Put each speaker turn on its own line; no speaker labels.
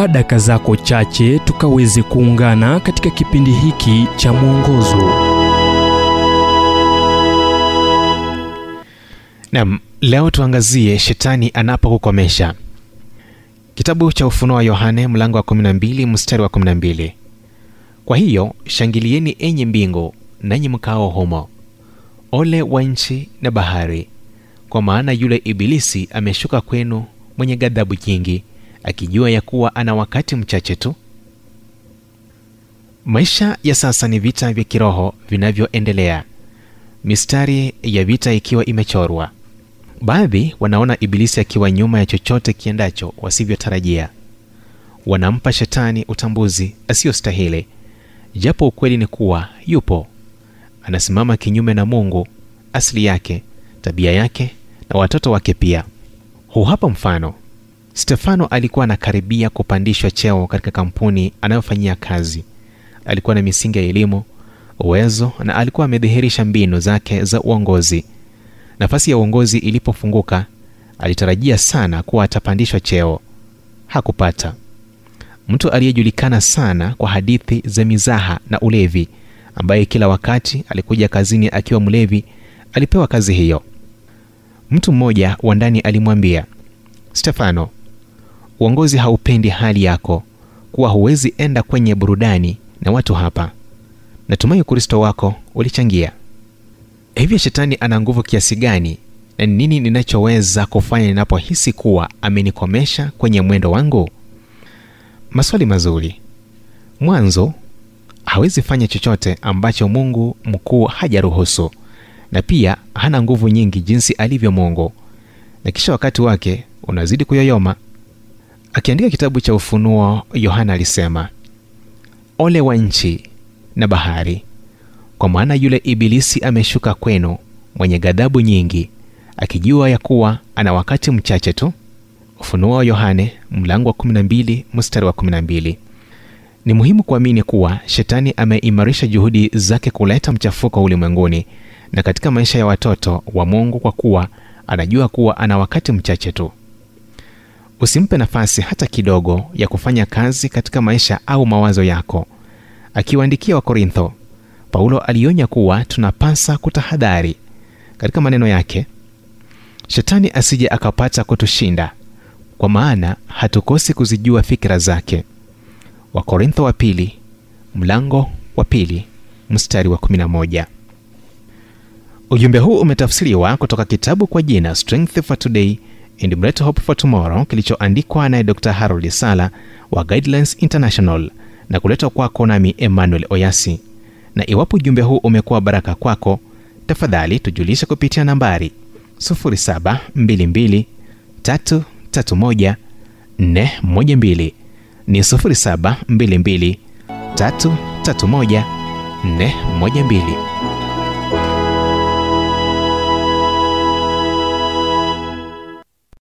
chukua daka zako chache tukaweze kuungana katika kipindi hiki cha mwongozo.
Nam leo tuangazie shetani anapokukomesha. Kitabu cha ufunuo wa yohane mlango wa 12 mstari wa 12 kwa hiyo shangilieni enye mbingu nanyi mkao humo. Ole wa nchi na bahari kwa maana yule ibilisi ameshuka kwenu mwenye ghadhabu nyingi akijua ya kuwa ana wakati mchache tu. Maisha ya sasa ni vita vya kiroho vinavyoendelea. Mistari ya vita ikiwa imechorwa. Baadhi wanaona ibilisi akiwa nyuma ya chochote kiendacho wasivyotarajia. Wanampa shetani utambuzi asiyostahili. Japo ukweli ni kuwa yupo. Anasimama kinyume na mungu asili yake tabia yake na watoto wake pia. Huu hapa mfano stefano alikuwa anakaribia kupandishwa cheo katika kampuni anayofanyia kazi. Alikuwa na misingi ya elimu uwezo na alikuwa amedhihirisha mbinu zake za uongozi. Nafasi ya uongozi ilipofunguka alitarajia sana kuwa atapandishwa cheo. Hakupata. Mtu aliyejulikana sana kwa hadithi za mizaha na ulevi ambaye kila wakati alikuja kazini akiwa mlevi alipewa kazi hiyo. Mtu mmoja wa ndani alimwambia stefano uongozi haupendi hali yako kuwa huwezi enda kwenye burudani na watu hapa. Natumai ukristo wako ulichangia. Hivyo shetani ana nguvu kiasi gani na ni nini ninachoweza kufanya ninapohisi kuwa amenikomesha kwenye mwendo wangu? Maswali mazuri. Mwanzo hawezi fanya chochote ambacho mungu mkuu hajaruhusu na pia hana nguvu nyingi jinsi alivyo mungu. Na kisha wakati wake unazidi kuyoyoma akiandika kitabu cha ufunuo yohana alisema ole wa nchi na bahari kwa maana yule ibilisi ameshuka kwenu mwenye ghadhabu nyingi akijua ya kuwa ana wakati mchache tu. Ufunuo wa yohane mlango wa 12 mstari wa 12 ni muhimu kuamini kuwa shetani ameimarisha juhudi zake kuleta mchafuko ulimwenguni na katika maisha ya watoto wa mungu kwa kuwa anajua kuwa ana wakati mchache tu usimpe nafasi hata kidogo ya kufanya kazi katika maisha au mawazo yako. Akiwaandikia wakorintho paulo alionya kuwa tunapasa kutahadhari. Katika maneno yake shetani asije akapata kutushinda kwa maana hatukosi kuzijua fikira zake. Wakorintho wa pili mlango wa pili mstari wa 11 ujumbe huu umetafsiriwa kutoka kitabu kwa jina strength for today and bright hope for tomorrow kilichoandikwa naye dr harold sala wa guidelines international na kuletwa kwako nami emmanuel oyasi. Na iwapo ujumbe huu umekuwa baraka kwako tafadhali tujulishe kupitia nambari 722 331 412 ni 722 331 412